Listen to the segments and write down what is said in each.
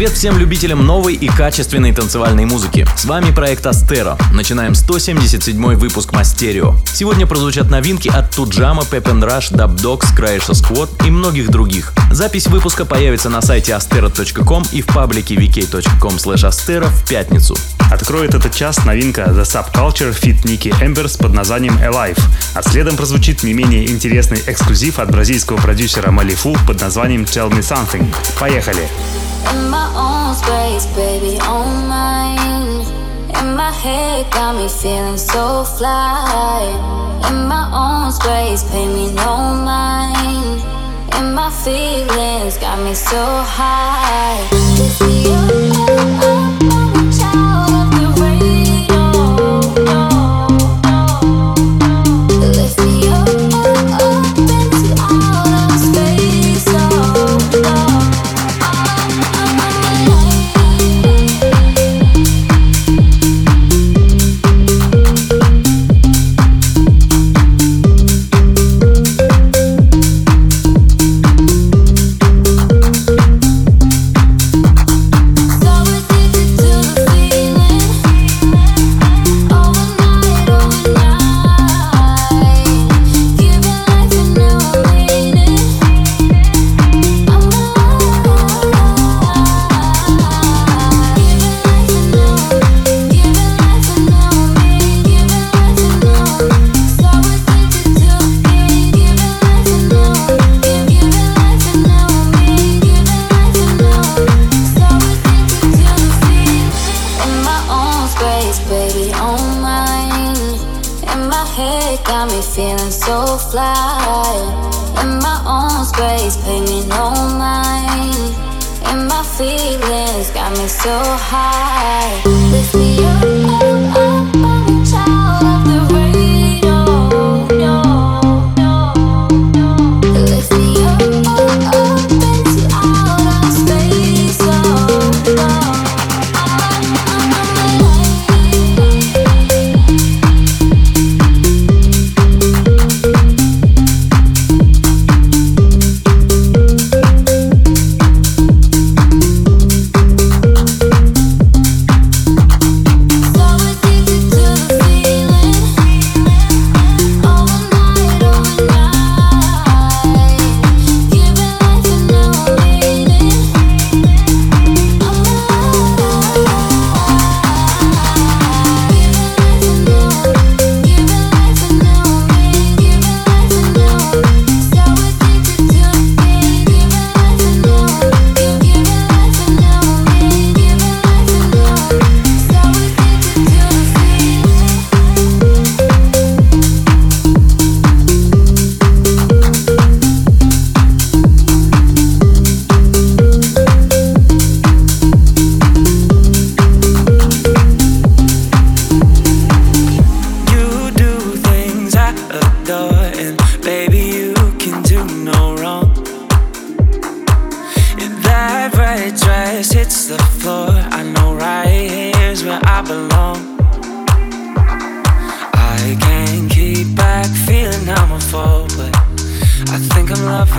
Привет всем любителям новой и качественной танцевальной музыки. С вами проект Астеро. Начинаем 177 выпуск Мастерио. Сегодня прозвучат новинки от Туджама, Pep Rush, Dub Dogs, Croatia Squad и многих других. Запись выпуска появится на сайте astero.com и в паблике vk.com astero в пятницу. Откроет этот час новинка The Subculture Fit Ники Эмберс под названием Alive, а следом прозвучит не менее интересный эксклюзив от бразильского продюсера Малифу под названием Tell Me Something. Поехали! In my own space, baby, on mine. In my head, got me feeling so fly. In my own space, pay me no mind. In my feelings, got me so high.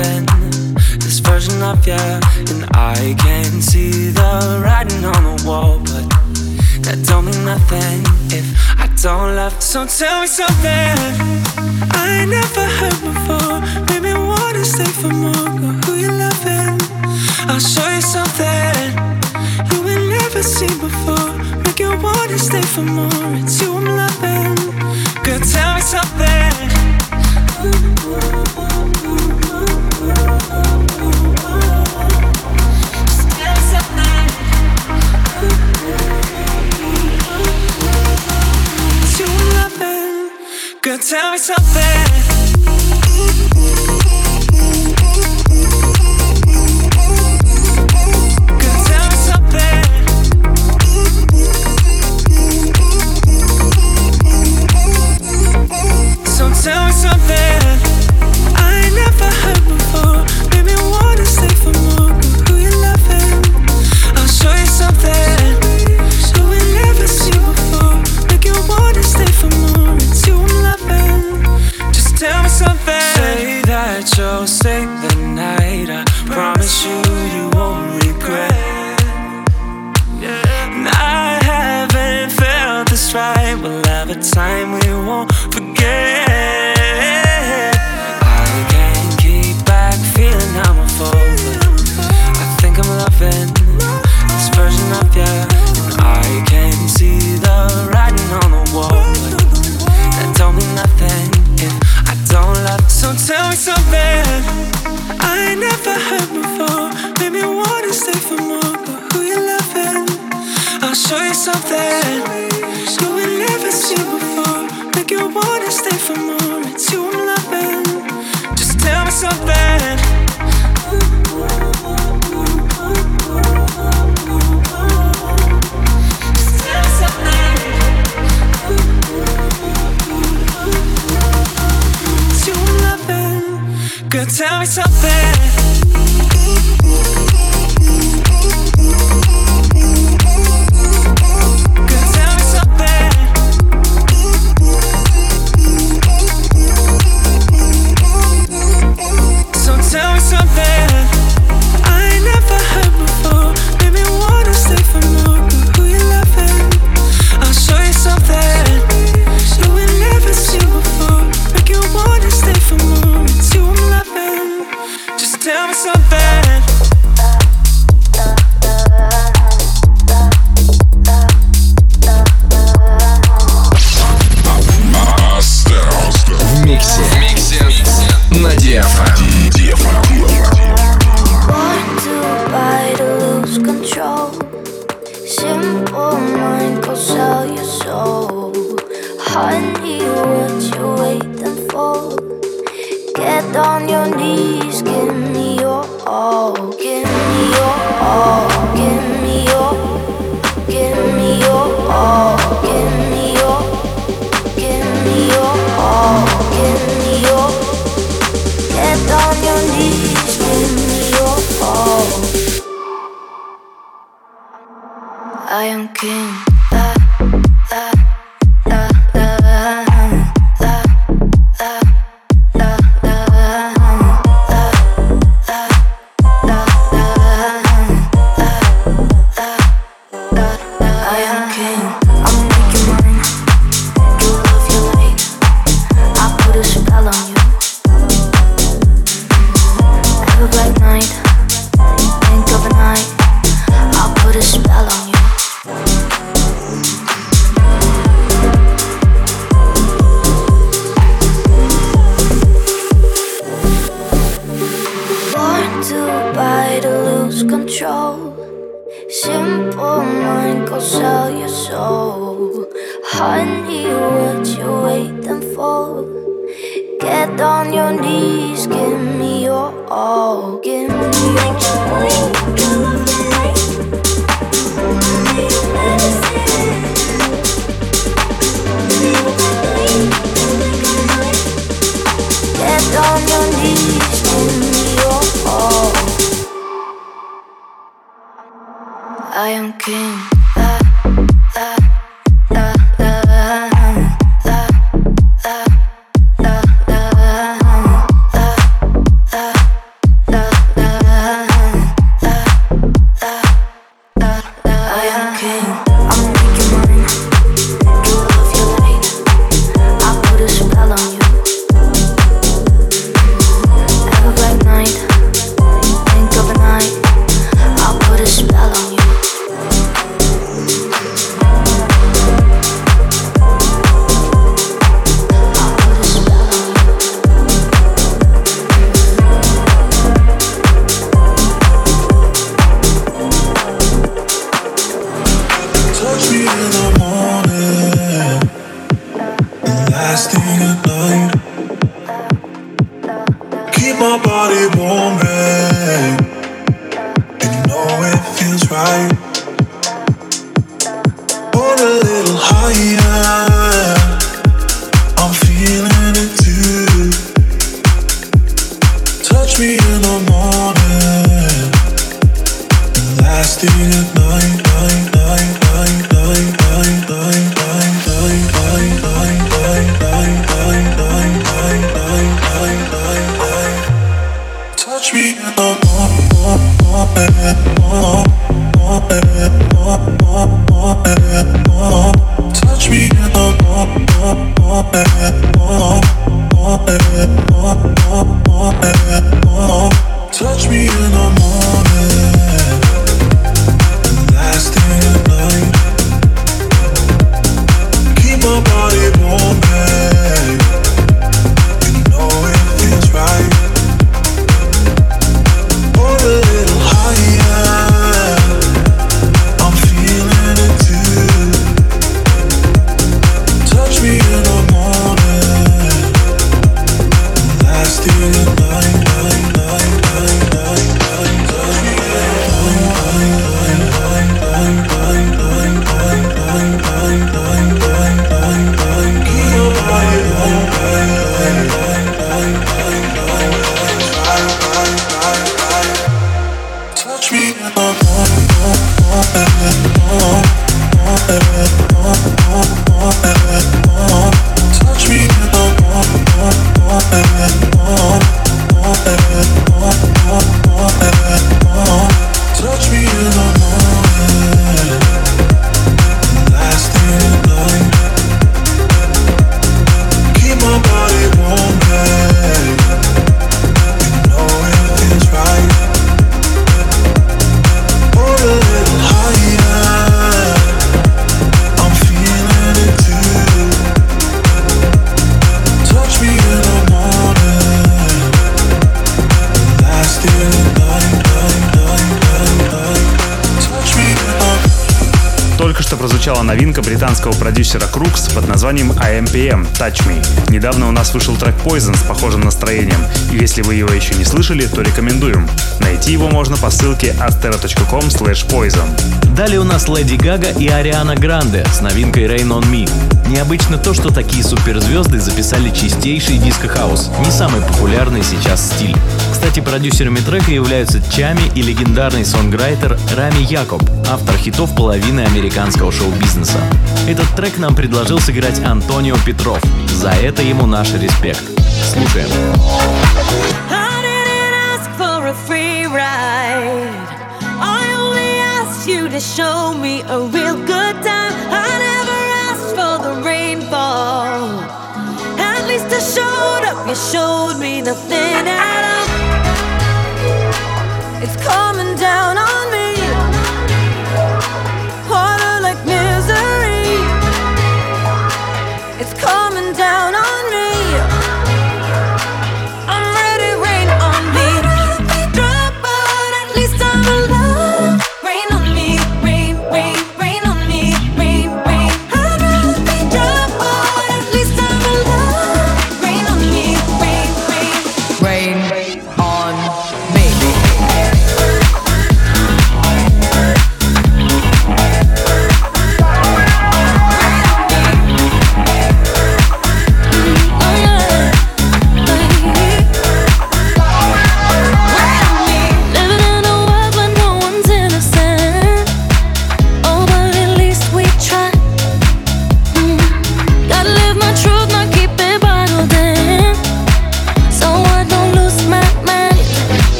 loving this version of you, and I can see the writing on the wall, but that don't mean nothing if I don't love. So tell me something I never heard before. Made me wanna stay for more. Girl, who you loving? I'll show you something you ain't never seen before. Make you wanna stay for more. It's you I'm loving. Girl, tell me something. me something. I am king. британского продюсера Крукс под названием «А IMPM Touch Me. Недавно у нас вышел трек Poison с похожим настроением, и если вы его еще не слышали, то рекомендуем. Найти его можно по ссылке astera.com poison. Далее у нас Леди Гага и Ариана Гранде с новинкой Rain On Me. Необычно то, что такие суперзвезды записали чистейший диско-хаус, не самый популярный сейчас стиль. Кстати, продюсерами трека являются Чами и легендарный сонграйтер Рами Якоб, автор хитов половины американского шоу-бизнеса. Этот трек нам предложил сыграть Антонио Петров. За это ему наш респект. Слушаем. Show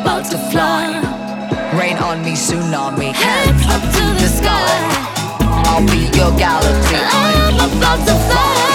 about to fly. Rain on me, tsunami. Head up to the sky. I'll be your galaxy. I'm about to fly.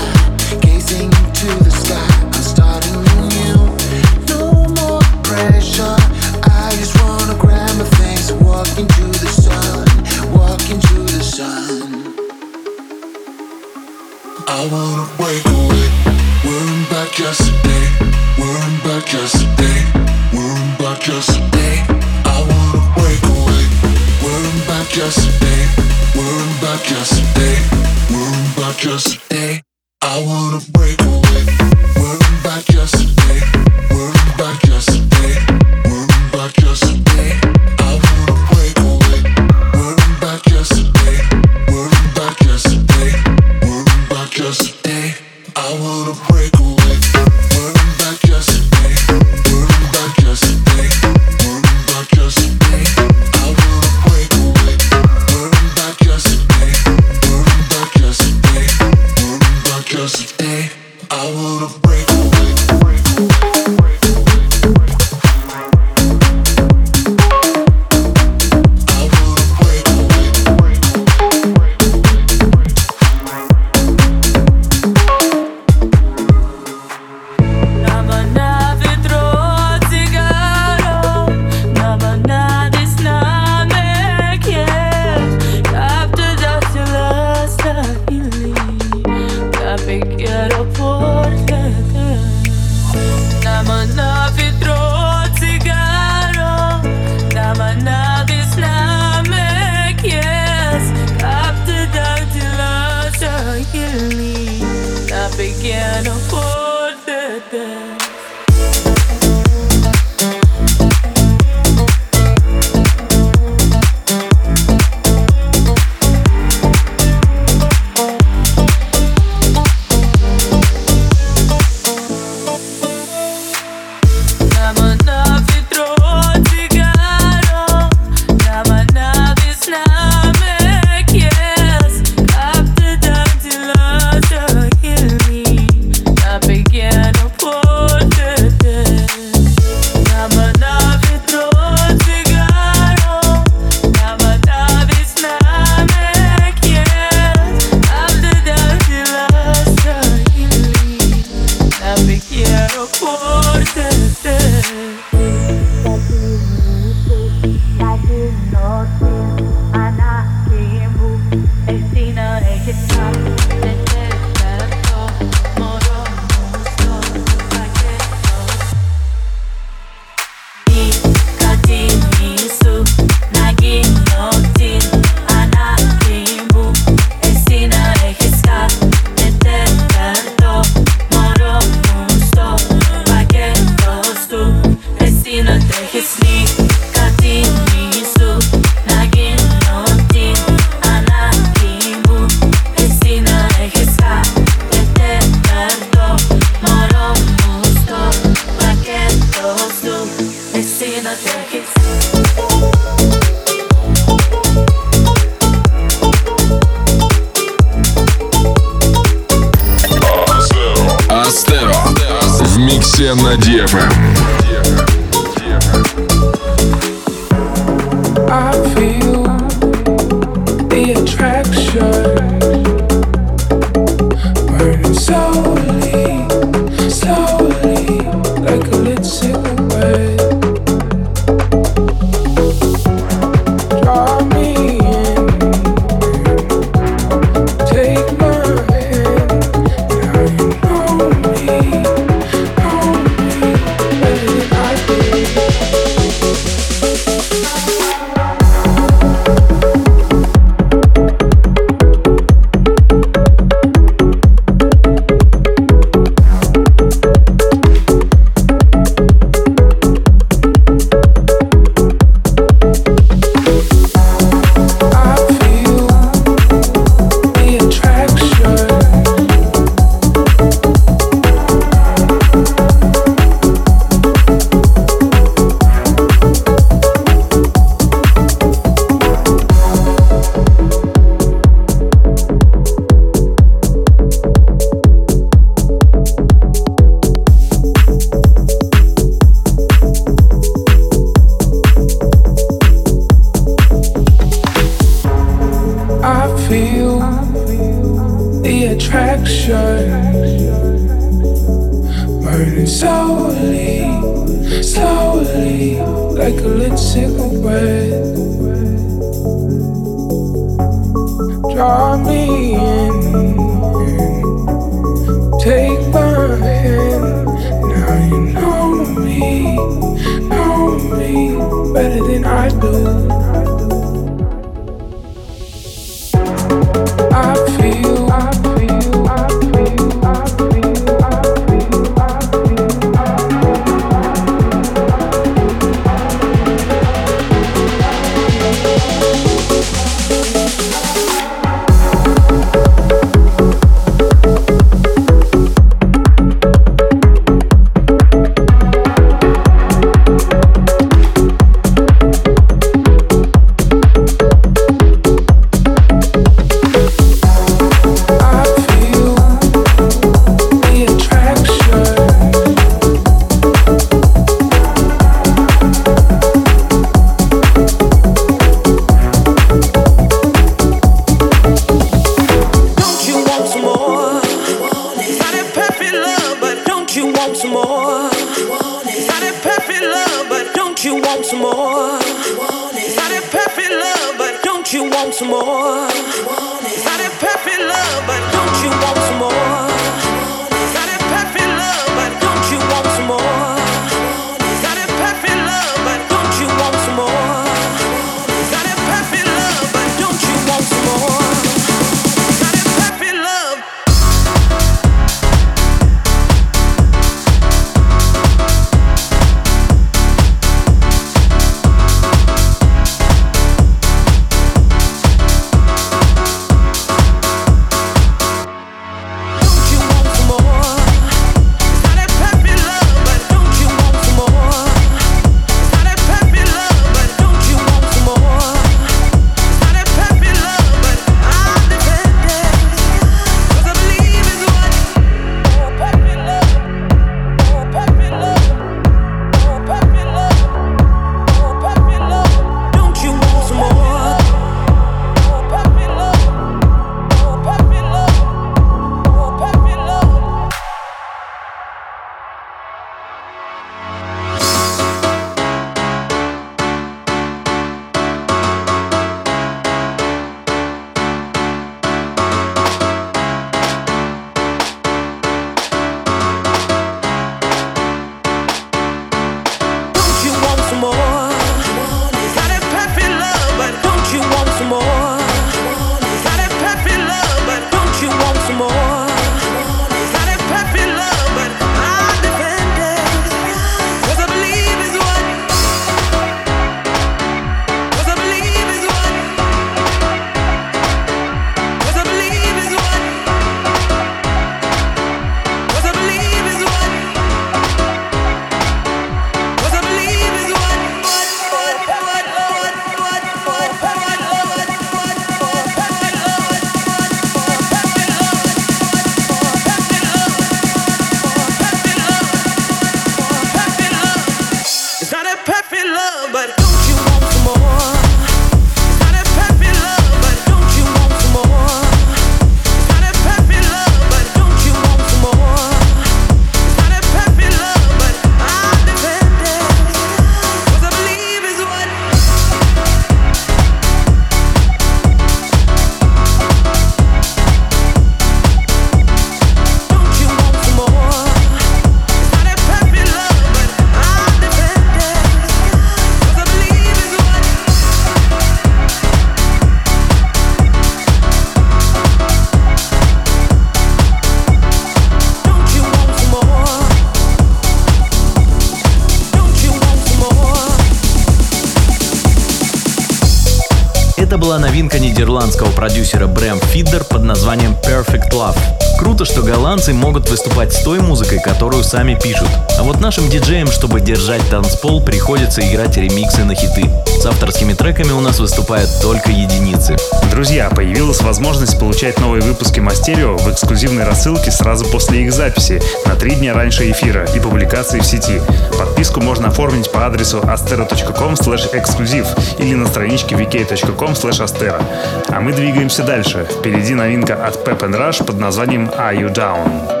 Продюсера Брэм Фиддер под названием Perfect Love. Круто, что голландцы могут выступать с той музыкой, которую сами пишут. А вот нашим диджеям, чтобы держать танцпол, приходится играть ремиксы на хиты. С авторскими треками у нас выступают только единицы. Друзья, появилась возможность получать новые выпуски Мастерио в эксклюзивной рассылке сразу после их записи, на три дня раньше эфира и публикации в сети. Подписку можно оформить по адресу astero.com эксклюзив или на страничке vk.com astero. А мы двигаемся дальше. Впереди новинка от Pep and Rush под названием Are You Down?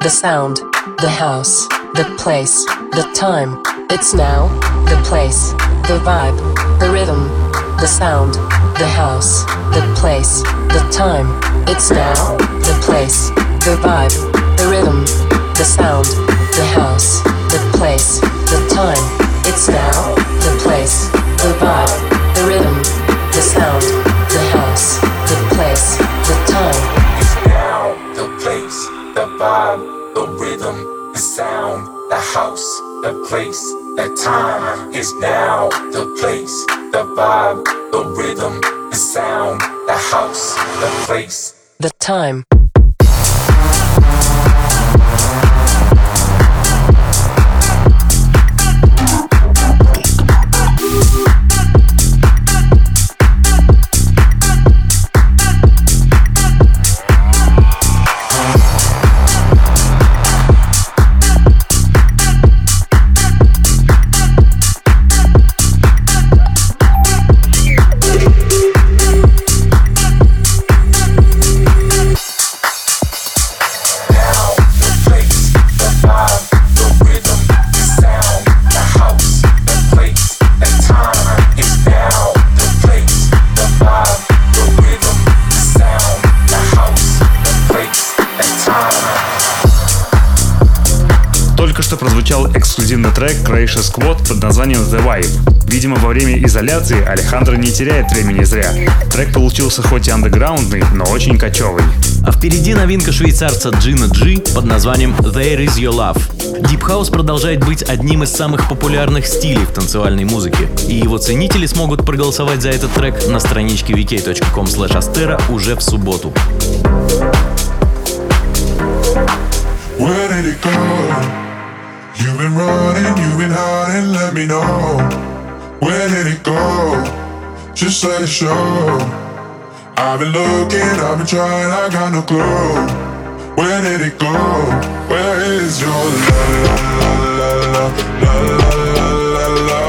The sound, the house, the place, the time. It's now, the place, the vibe, the rhythm, the sound, the house, the place, the time. It's now, the place, the vibe, the rhythm, the sound, the house, the place, the time. It's now, the place, the vibe, time. It's now the place, the vibe, the rhythm, the sound, the house, the place. The time. Трек Croatia Squad под названием The Vibe. Видимо, во время изоляции Алехандро не теряет времени зря. Трек получился хоть и андеграундный, но очень кочевый. А впереди новинка швейцарца Джина Джи под названием There Is Your Love. Deep House продолжает быть одним из самых популярных стилей в танцевальной музыке, и его ценители смогут проголосовать за этот трек на страничке vk.com astera уже в субботу. Where did it go? You've been running, you've been hiding, let me know. Where did it go? Just let it show. I've been looking, I've been trying, I got no clue. Where did it go? Where is your love? La, la, la, la, la, la,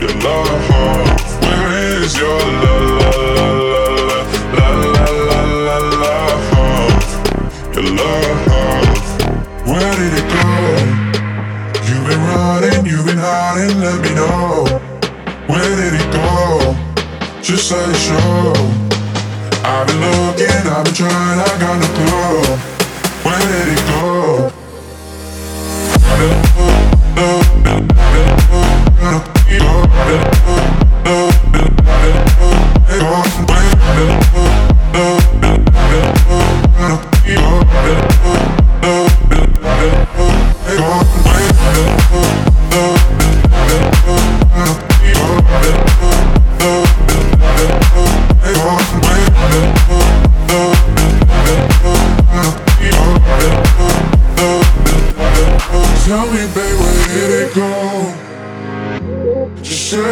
Your love, where is your love? You've been hiding, let me know. Where did it go? Just let it show. I've been looking, I've been trying, I got no clue. Where did it go? I've been looking, looking, looking, looking, looking, Tell me, babe, where did it go? Just say a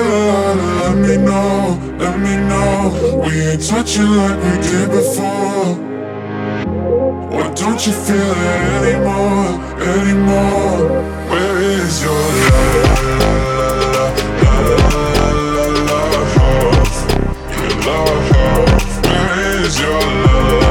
and let me know, let me know. We ain't touching like we did before. Why don't you feel it anymore, anymore? Where is your love? La, la, la, la, la, love? Your love, where is your love?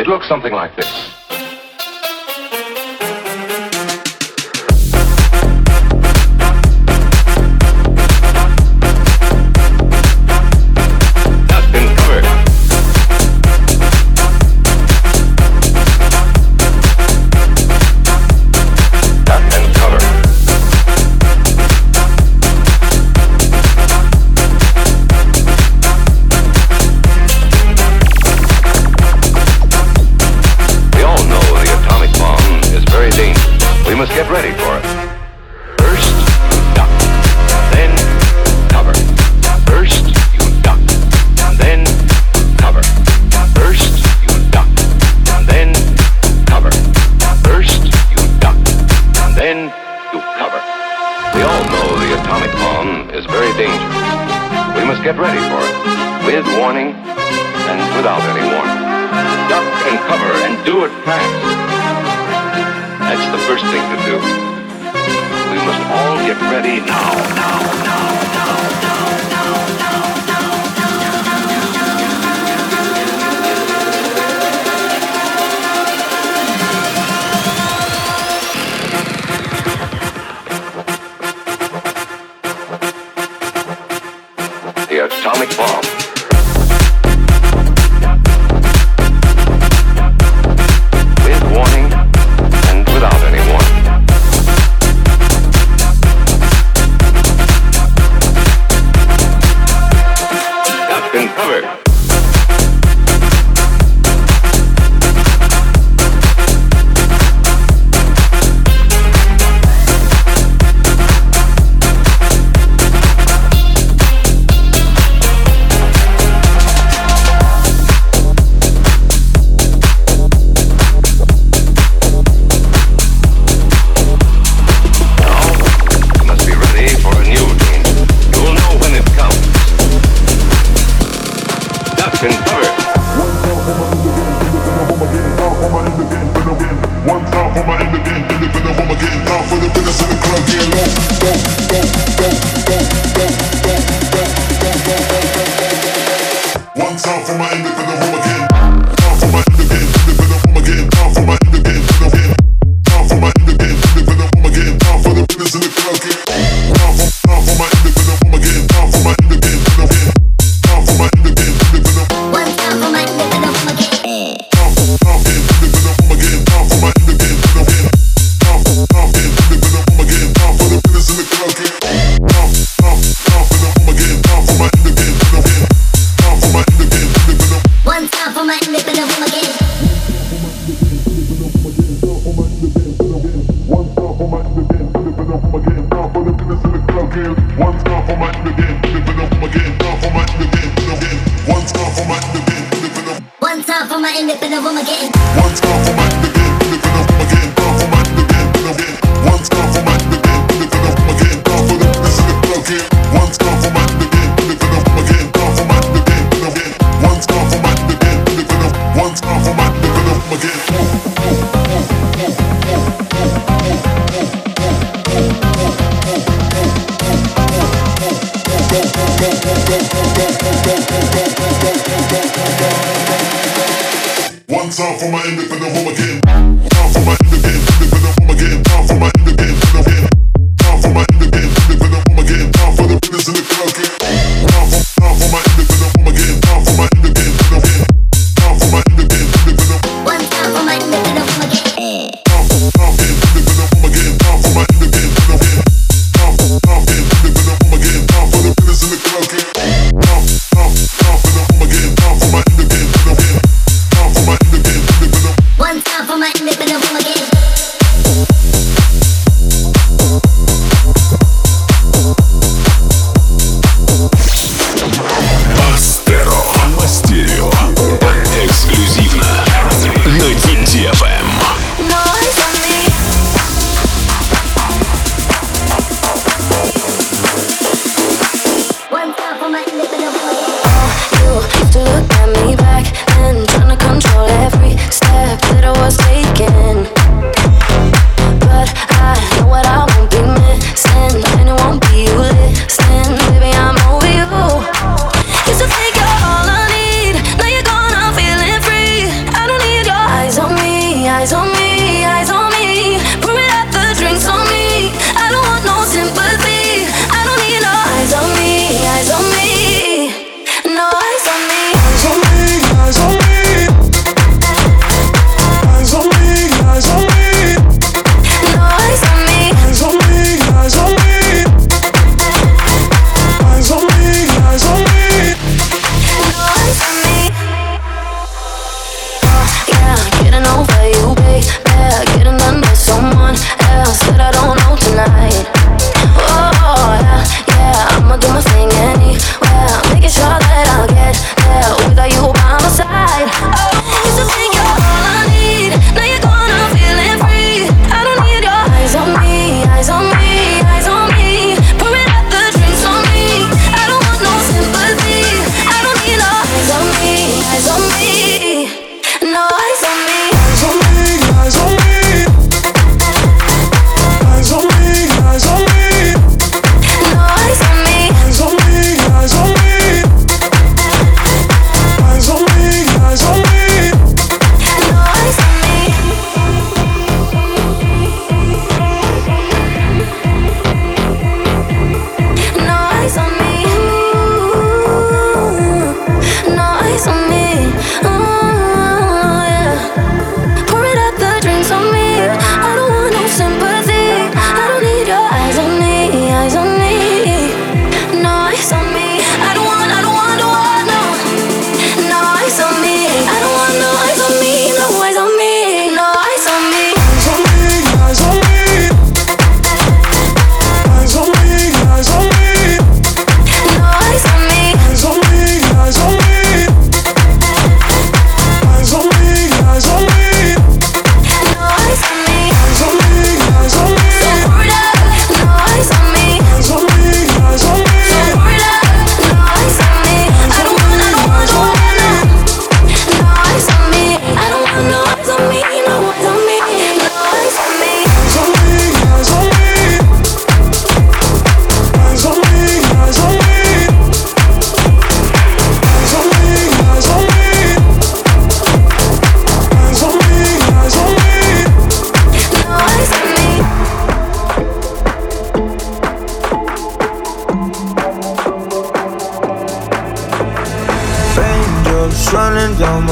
It looks something like this. down for my independent home again. Down for my independent home again. Down for my independent.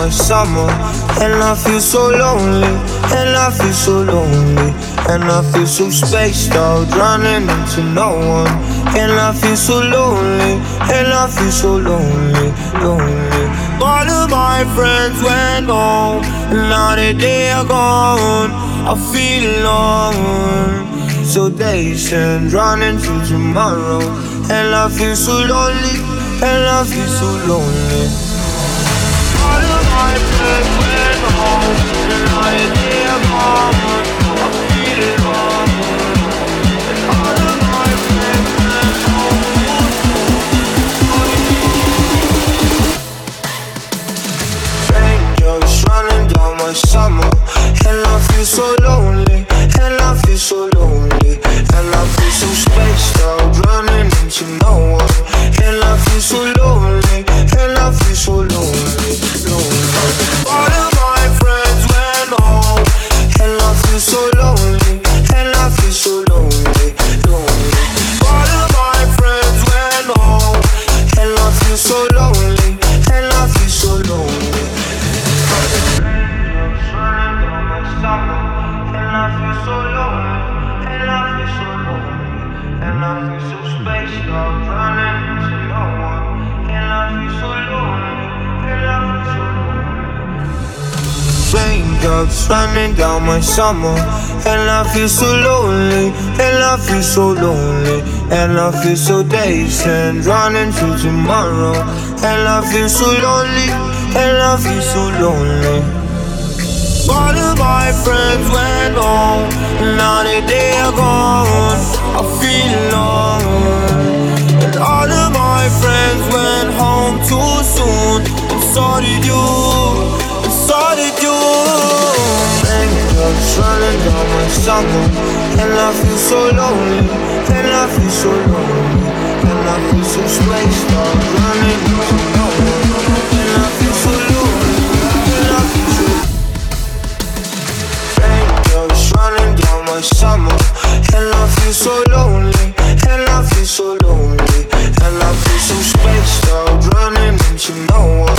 love someone, and I feel so lonely, and I feel so lonely, and I feel so spaced out, running into no one, and I feel so lonely, and I feel so lonely, lonely. All of my friends went home, and now that they are gone, I feel alone. So patient, running to tomorrow, and I feel so lonely, and I feel so lonely. My summer. And I feel so lonely, and I feel so lonely. And I feel so dazed and running through tomorrow. And I feel so lonely, and I feel so lonely. All of my friends went home, now that they are gone, I feel alone. And all of my friends went home too soon, I'm sorry, you. was running down my summer, And I feel so lonely, and I feel so lonely. And I feel so spaced out, running down my And and I feel so so lonely, and I feel so lonely. And I feel so spaced out, running into no one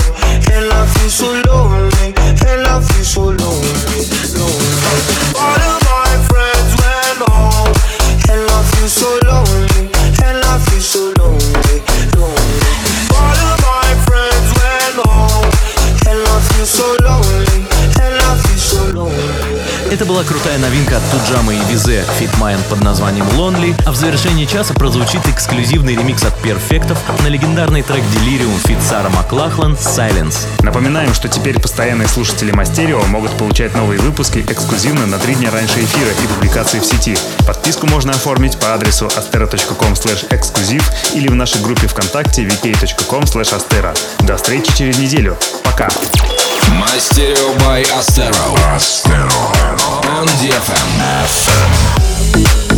And I feel so lonely. I feel so lonely, lonely. Была крутая новинка от Туджама и Визе Fitmine под названием Lonely, а в завершении часа прозвучит эксклюзивный ремикс от Перфектов на легендарный трек Delirium Fit Сара Маклахлан Silence. Напоминаем, что теперь постоянные слушатели Мастерио могут получать новые выпуски эксклюзивно на три дня раньше эфира и публикации в сети. Подписку можно оформить по адресу astero.com эксклюзив или в нашей группе ВКонтакте vk.com astero. До встречи через неделю. Пока! My Stereo by Astero. Astero. On DFM. FM.